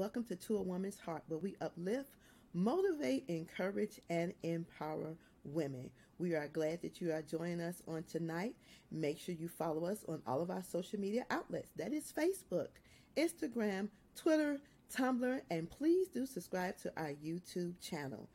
welcome to To a Woman's Heart, where we uplift, motivate, encourage, and empower women. We are glad that you are joining us on tonight. Make sure you follow us on all of our social media outlets. That is Facebook, Instagram, Twitter, Tumblr, and please do subscribe to our YouTube channel.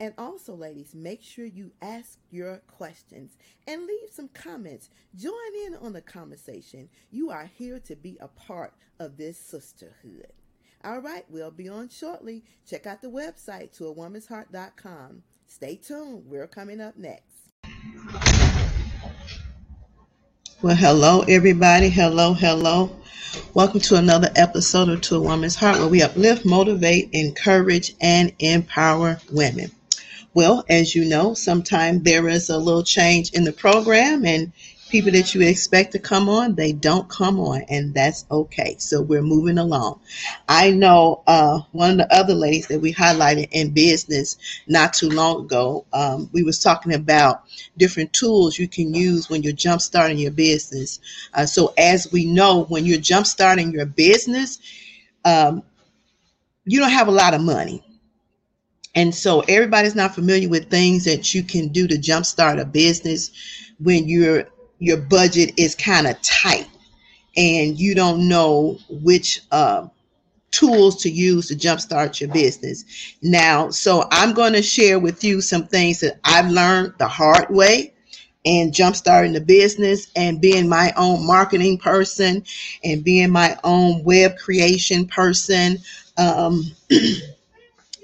And also, ladies, make sure you ask your questions and leave some comments. Join in on the conversation. You are here to be a part of this sisterhood. All right, we'll be on shortly. Check out the website to a woman's heart.com. Stay tuned. We're coming up next. Well, hello, everybody. Hello, hello. Welcome to another episode of To a Woman's Heart, where we uplift, motivate, encourage, and empower women. Well, as you know, sometimes there is a little change in the program, and people that you expect to come on, they don't come on, and that's okay. So we're moving along. I know uh, one of the other ladies that we highlighted in business not too long ago. Um, we was talking about different tools you can use when you're jump starting your business. Uh, so as we know, when you're jump starting your business, um, you don't have a lot of money and so everybody's not familiar with things that you can do to jumpstart a business when your your budget is kind of tight and you don't know which uh, tools to use to jumpstart your business. Now, so I'm going to share with you some things that I've learned the hard way and jumpstarting the business and being my own marketing person and being my own web creation person. Um,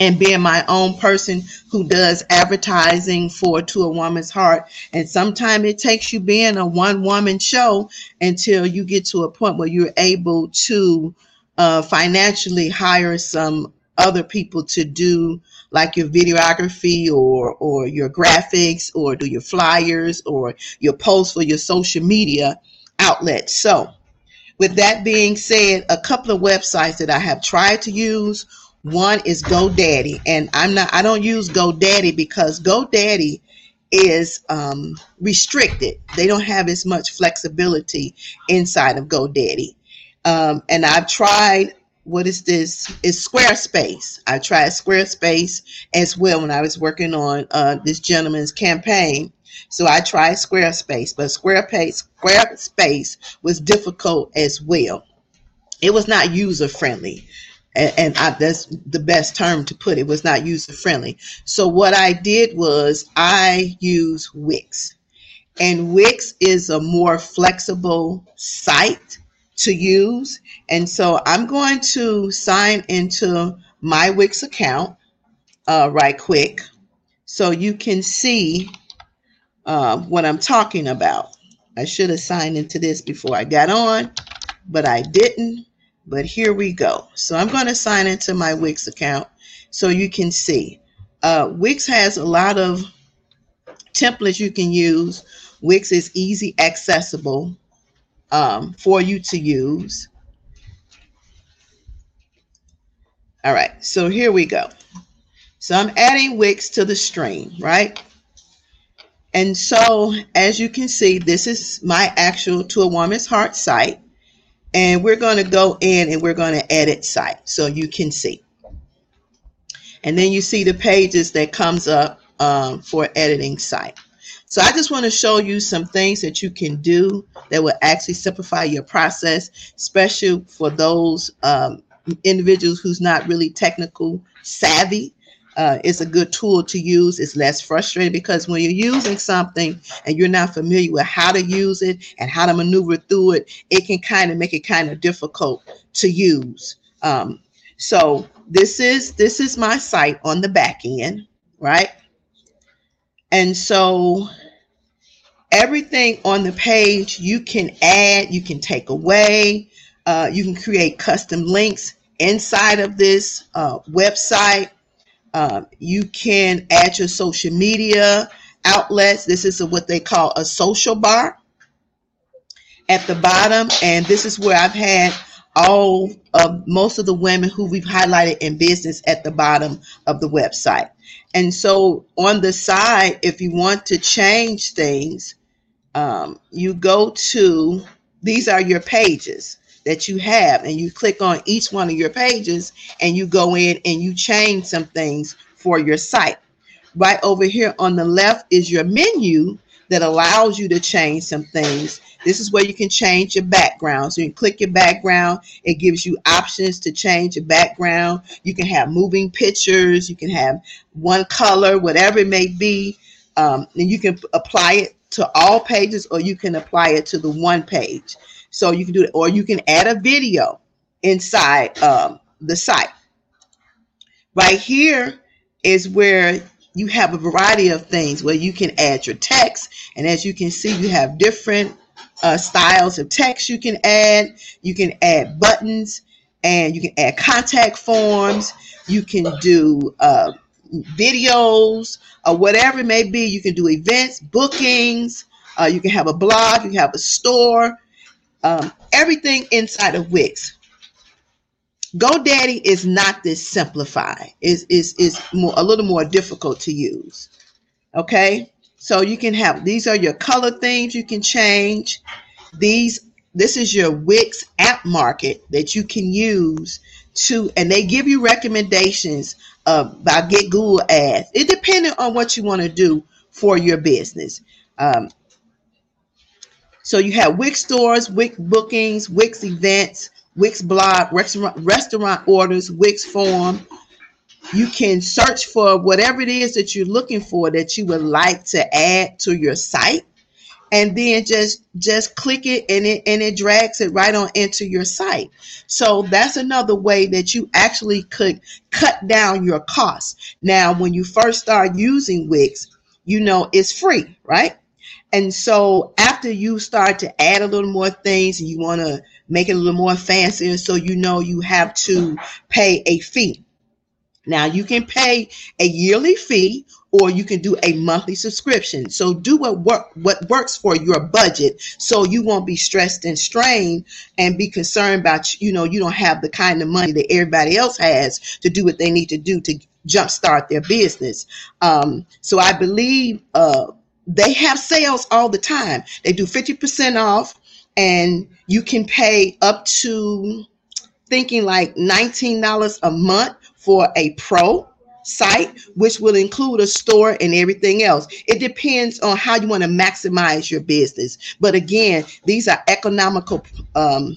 and being my own person who does advertising for to a woman's heart. And sometimes it takes you being a one woman show until you get to a point where you're able to uh, financially hire some other people to do like your videography or or your graphics or do your flyers or your posts for your social media outlets. So with that being said a couple of websites that i have tried to use one is GoDaddy, and I'm not. I don't use GoDaddy because GoDaddy is um, restricted. They don't have as much flexibility inside of GoDaddy. Um, and I've tried. What is this? It's Squarespace. I tried Squarespace as well when I was working on uh, this gentleman's campaign. So I tried Squarespace, but Squarespace Squarespace was difficult as well. It was not user friendly and, and I, that's the best term to put it was not user friendly. So what I did was I use Wix, and Wix is a more flexible site to use. And so I'm going to sign into my Wix account uh, right quick so you can see uh, what I'm talking about. I should have signed into this before I got on, but I didn't but here we go. So I'm going to sign into my Wix account so you can see. Uh, Wix has a lot of templates you can use. Wix is easy accessible um, for you to use. All right, so here we go. So I'm adding Wix to the stream, right? And so as you can see, this is my actual To a Woman's Heart site and we're going to go in and we're going to edit site so you can see. And then you see the pages that comes up um, for editing site. So I just want to show you some things that you can do that will actually simplify your process, especially for those um, individuals who's not really technical savvy uh, it's a good tool to use. It's less frustrating because when you're using something and you're not familiar with how to use it and how to maneuver through it, it can kind of make it kind of difficult to use. Um, so this is this is my site on the back end, right? And so everything on the page you can add, you can take away, uh, you can create custom links inside of this uh, website. Um, you can add your social media outlets. This is a, what they call a social bar at the bottom. And this is where I've had all of most of the women who we've highlighted in business at the bottom of the website. And so on the side, if you want to change things, um, you go to these are your pages. That you have and you click on each one of your pages and you go in and you change some things for your site. Right over here on the left is your menu that allows you to change some things. This is where you can change your background. So you can click your background. It gives you options to change your background. You can have moving pictures. You can have one color, whatever it may be. Um, and you can apply it to all pages or you can apply it to the one page. So you can do it, or you can add a video inside um, the site. Right here is where you have a variety of things where you can add your text. And as you can see, you have different uh, styles of text you can add. You can add buttons and you can add contact forms. You can do uh, videos or whatever it may be. You can do events, bookings. Uh, you can have a blog. You can have a store um, everything inside of Wix. GoDaddy is not this simplified. Is is is more a little more difficult to use. Okay, so you can have these are your color themes you can change. These this is your Wix app market that you can use to, and they give you recommendations about get Google ads. It depends on what you want to do for your business. Um, so you have Wix stores, Wix bookings, Wix events, Wix blog, restaurant, restaurant orders, Wix form. You can search for whatever it is that you're looking for that you would like to add to your site. And then just just click it and it and it drags it right on into your site. So that's another way that you actually could cut down your costs. Now when you first start using wix you know it's free right and so after you start to add a little more things and you want to make it a little more fancier, so you know you have to pay a fee. Now you can pay a yearly fee or you can do a monthly subscription. So do what work what works for your budget so you won't be stressed and strained and be concerned about you know you don't have the kind of money that everybody else has to do what they need to do to jumpstart their business. Um, so I believe uh, they have sales all the time. They do 50% off and you can pay up to thinking like $19 a month for a pro site, which will include a store and everything else. It depends on how you want to maximize your business. But again, these are economical um,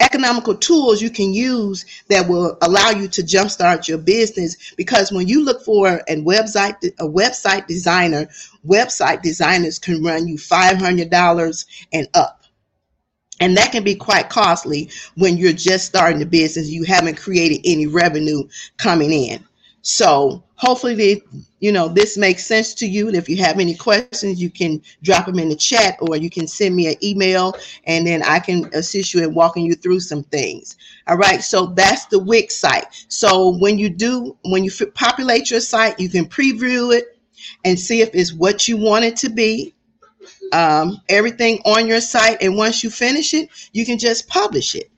economical tools you can use that will allow you to jumpstart your business. Because when you look for a website a website designer website designers can run you $500 and up. And that can be quite costly when you're just starting the business. You haven't created any revenue coming in so hopefully, they, you know, this makes sense to you. If you have any questions, you can drop them in the chat or you can send me an email and then I can assist you in walking you through some things. All right. So that's the Wix site. So when you do, when you populate your site, you can preview it and see if it's what you want it to be. Um, everything on your site. And once you finish it, you can just publish it.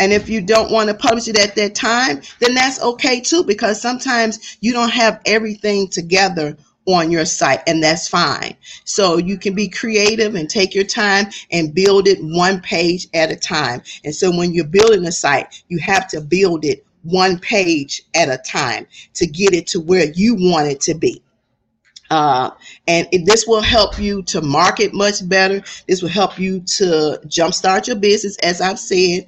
And if you don't want to publish it at that time, then that's okay too, because sometimes you don't have everything together on your site, and that's fine. So you can be creative and take your time and build it one page at a time. And so when you're building a site, you have to build it one page at a time to get it to where you want it to be. Uh, and it, this will help you to market much better. This will help you to jumpstart your business, as I've said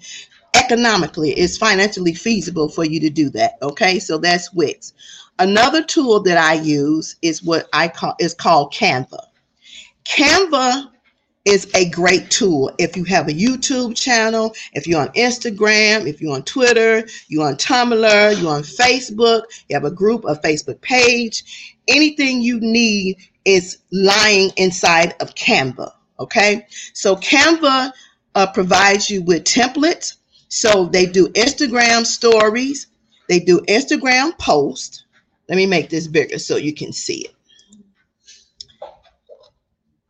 economically it's financially feasible for you to do that okay? So that's wix. Another tool that i use is what i call is called canva. Canva is a great tool. If you have a youtube channel if you're on instagram if you're on twitter you're on tumblr you're on facebook you have a group a facebook page anything you need is lying inside of canva okay? So canva uh, provides you with templates so they do Instagram stories, they do Instagram posts. Let me make this bigger so you can see it.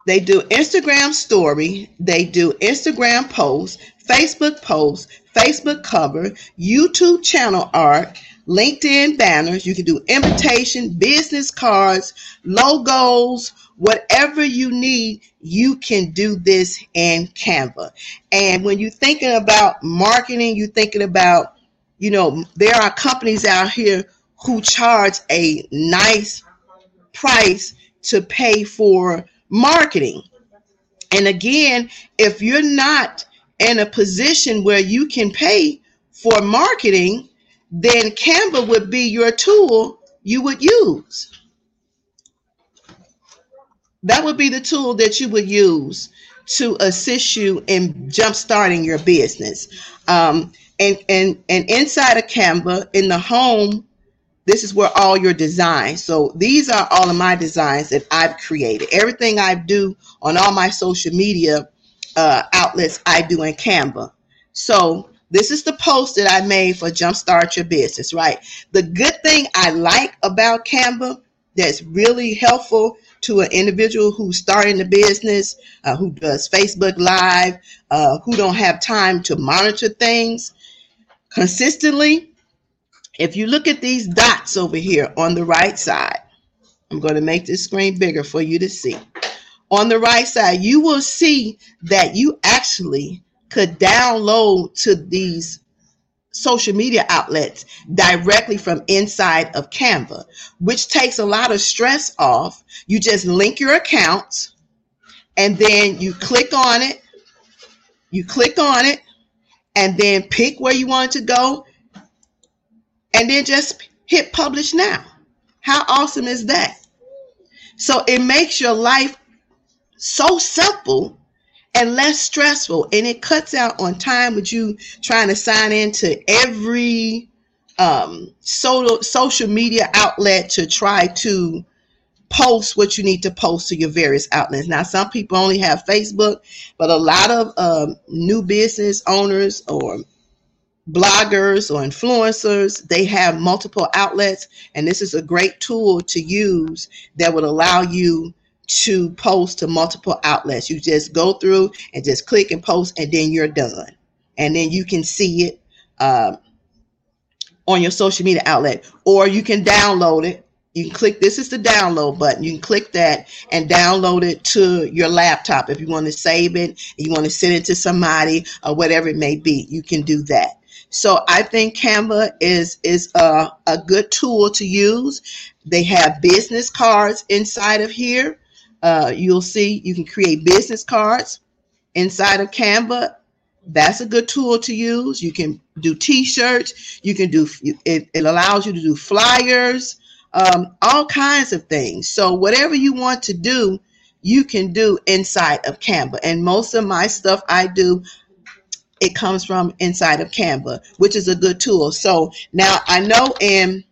They do Instagram story, they do Instagram posts, Facebook posts, Facebook cover, YouTube channel art, LinkedIn banners. You can do invitation, business cards, logos, whatever you need, you can do this in Canva. And when you're thinking about marketing, you're thinking about, you know, there are companies out here who charge a nice price to pay for marketing. And again, if you're not in a position where you can pay for marketing, then Canva would be your tool you would use. That would be the tool that you would use to assist you in jumpstarting your business. Um, and, and, and inside of Canva, in the home this is where all your designs. So these are all of my designs that I've created. Everything I do on all my social media uh, outlets, I do in Canva. So this is the post that I made for Jumpstart Your Business, right? The good thing I like about Canva that's really helpful to an individual who's starting the business, uh, who does Facebook Live, uh, who don't have time to monitor things consistently, if you look at these dots over here on the right side, I'm going to make this screen bigger for you to see. On the right side, you will see that you actually could download to these social media outlets directly from inside of Canva, which takes a lot of stress off. You just link your accounts and then you click on it. You click on it and then pick where you want to go and then just hit publish now. How awesome is that? So it makes your life so simple and less stressful and it cuts out on time with you trying to sign into every um, social social media outlet to try to post what you need to post to your various outlets. Now, some people only have Facebook, but a lot of um, new business owners or bloggers or influencers, they have multiple outlets, and this is a great tool to use that would allow you to post to multiple outlets. You just go through and just click and post, and then you're done. And then you can see it uh, on your social media outlet, or you can download it. You can click this is the download button. You can click that and download it to your laptop if you want to save it, you want to send it to somebody or whatever it may be. You can do that. So I think Canva is is a, a good tool to use. They have business cards inside of here. Uh, you'll see you can create business cards inside of Canva. That's a good tool to use. You can do t-shirts. You can do it. It allows you to do flyers, um, all kinds of things. So whatever you want to do, you can do inside of Canva. And most of my stuff I do it comes from inside of Canva, which is a good tool. So now I know in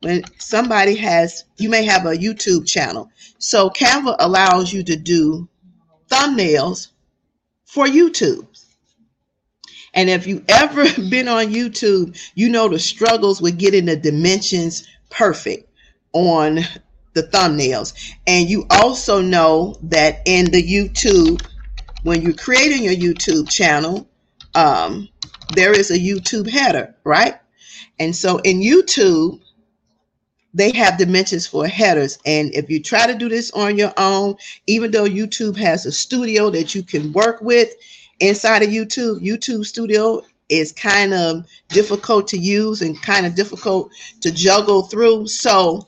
when somebody has, you may have a YouTube channel. So Canva allows you to do thumbnails for YouTube. And if you ever been on YouTube, you know the struggles with getting the dimensions perfect on the thumbnails. And you also know that in the YouTube, when you're creating your YouTube channel, um, there is a YouTube header, right? And so in YouTube, they have dimensions for headers. And if you try to do this on your own, even though YouTube has a studio that you can work with inside of YouTube, YouTube Studio is kind of difficult to use and kind of difficult to juggle through. So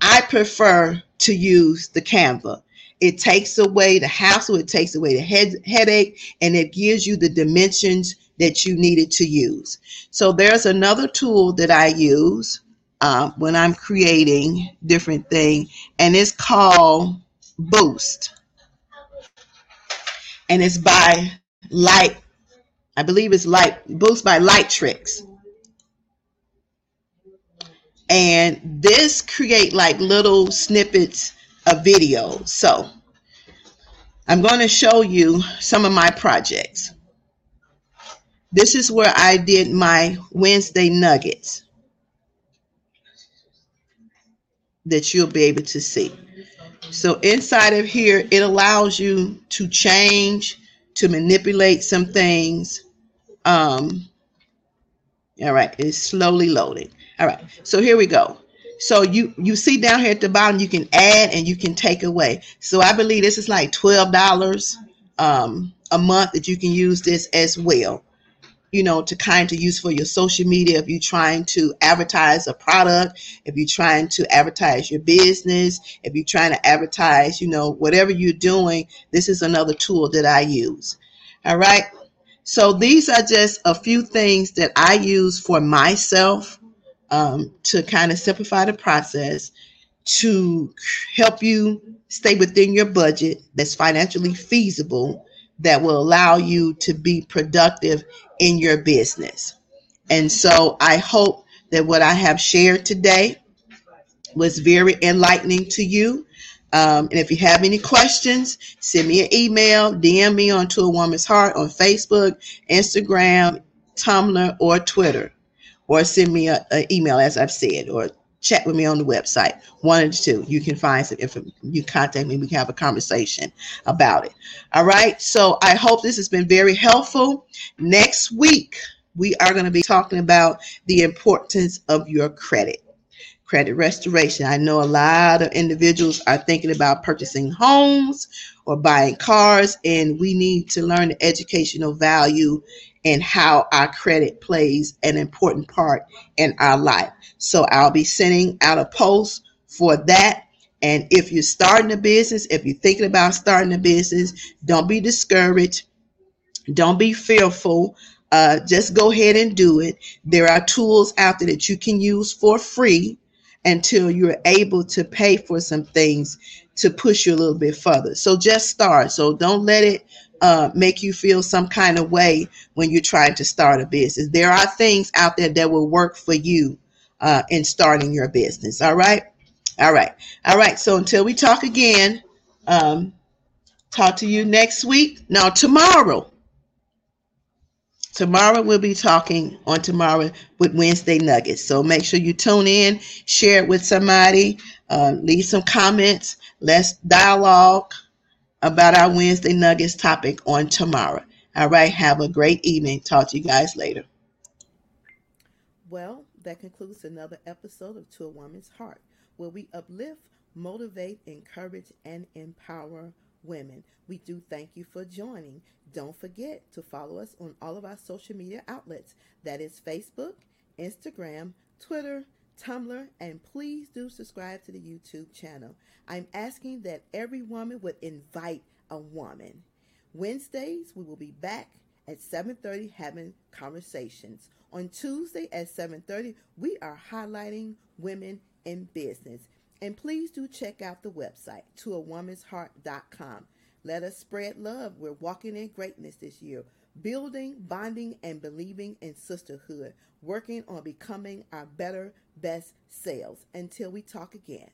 I prefer to use the Canva. It takes away the hassle, it takes away the head, headache, and it gives you the dimensions that you needed to use. So there's another tool that I use uh, when I'm creating different things, and it's called Boost. And it's by Light, I believe it's Light, Boost by Lightricks. And this create like little snippets of video. So I'm going to show you some of my projects. This is where I did my Wednesday nuggets that you'll be able to see. So inside of here, it allows you to change, to manipulate some things. Um, all right, it's slowly loading. All right, so here we go. So you you see down here at the bottom, you can add and you can take away. So I believe this is like twelve dollars um, a month that you can use this as well. You know, to kind of use for your social media if you're trying to advertise a product, if you're trying to advertise your business, if you're trying to advertise, you know, whatever you're doing, this is another tool that I use. All right. So these are just a few things that I use for myself um, to kind of simplify the process, to help you stay within your budget that's financially feasible, that will allow you to be productive in your business. And so I hope that what I have shared today was very enlightening to you. Um, and if you have any questions, send me an email, DM me on To a Woman's Heart on Facebook, Instagram, Tumblr, or Twitter or send me an email, as I've said, or chat with me on the website. One of the two. You can find some information. You contact me. We can have a conversation about it. All right. So I hope this has been very helpful. Next week, we are going to be talking about the importance of your credit credit restoration. I know a lot of individuals are thinking about purchasing homes or buying cars, and we need to learn the educational value and how our credit plays an important part in our life. So I'll be sending out a post for that. And if you're starting a business, if you're thinking about starting a business, don't be discouraged. Don't be fearful. Uh, just go ahead and do it. There are tools out there that you can use for free until you're able to pay for some things to push you a little bit further. So just start. So don't let it uh, make you feel some kind of way when you're trying to start a business. There are things out there that will work for you uh, in starting your business. All right. All right. All right. So until we talk again, um, talk to you next week. Now, tomorrow, tomorrow we'll be talking on tomorrow with Wednesday Nuggets. So make sure you tune in, share it with somebody, uh, leave some comments. Let's dialogue about our Wednesday Nuggets topic on tomorrow. All right. Have a great evening. Talk to you guys later. Well, that concludes another episode of To a Woman's Heart, where we uplift, motivate, encourage, and empower women. We do thank you for joining. Don't forget to follow us on all of our social media outlets. That is Facebook, Instagram, Twitter, Tumblr, and please do subscribe to the YouTube channel. I'm asking that every woman would invite a woman. Wednesdays, we will be back at 7:30 having conversations. On Tuesday at 7:30, we are highlighting women in business. And please do check out the website, toawomansheart.com. Let us spread love. We're walking in greatness this year, building, bonding, and believing in sisterhood, working on becoming our better, best selves. Until we talk again.